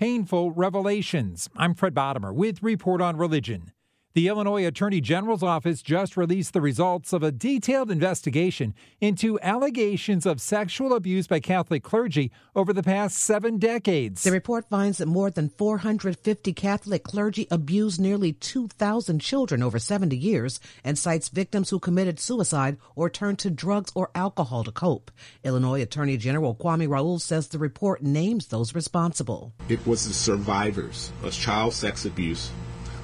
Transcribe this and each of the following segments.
painful revelations. I'm Fred Bodimer with Report on Religion. The Illinois Attorney General's office just released the results of a detailed investigation into allegations of sexual abuse by Catholic clergy over the past seven decades. The report finds that more than 450 Catholic clergy abused nearly 2,000 children over 70 years and cites victims who committed suicide or turned to drugs or alcohol to cope. Illinois Attorney General Kwame Raoul says the report names those responsible. It was the survivors of child sex abuse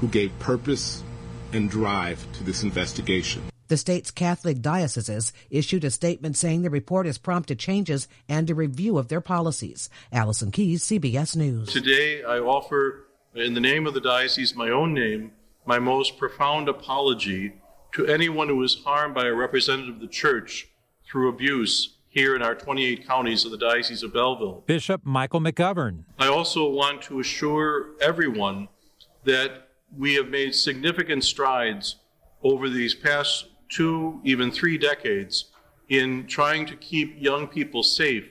who gave purpose and drive to this investigation. The state's Catholic dioceses issued a statement saying the report has prompted changes and a review of their policies. Allison Keyes, CBS News. Today, I offer, in the name of the diocese, my own name, my most profound apology to anyone who was harmed by a representative of the church through abuse here in our 28 counties of the Diocese of Belleville. Bishop Michael McGovern. I also want to assure everyone that we have made significant strides over these past two, even three decades in trying to keep young people safe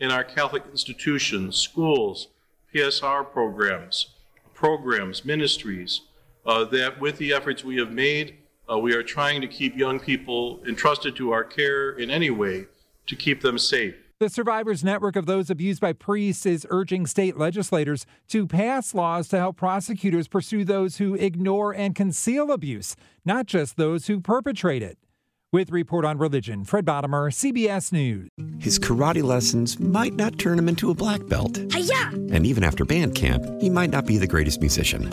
in our Catholic institutions, schools, PSR programs, programs, ministries, uh, that with the efforts we have made, uh, we are trying to keep young people entrusted to our care in any way to keep them safe. The Survivors Network of those abused by priests is urging state legislators to pass laws to help prosecutors pursue those who ignore and conceal abuse, not just those who perpetrate it. With Report on Religion, Fred Bodimer, CBS News. His karate lessons might not turn him into a black belt. Hi-ya! And even after band camp, he might not be the greatest musician.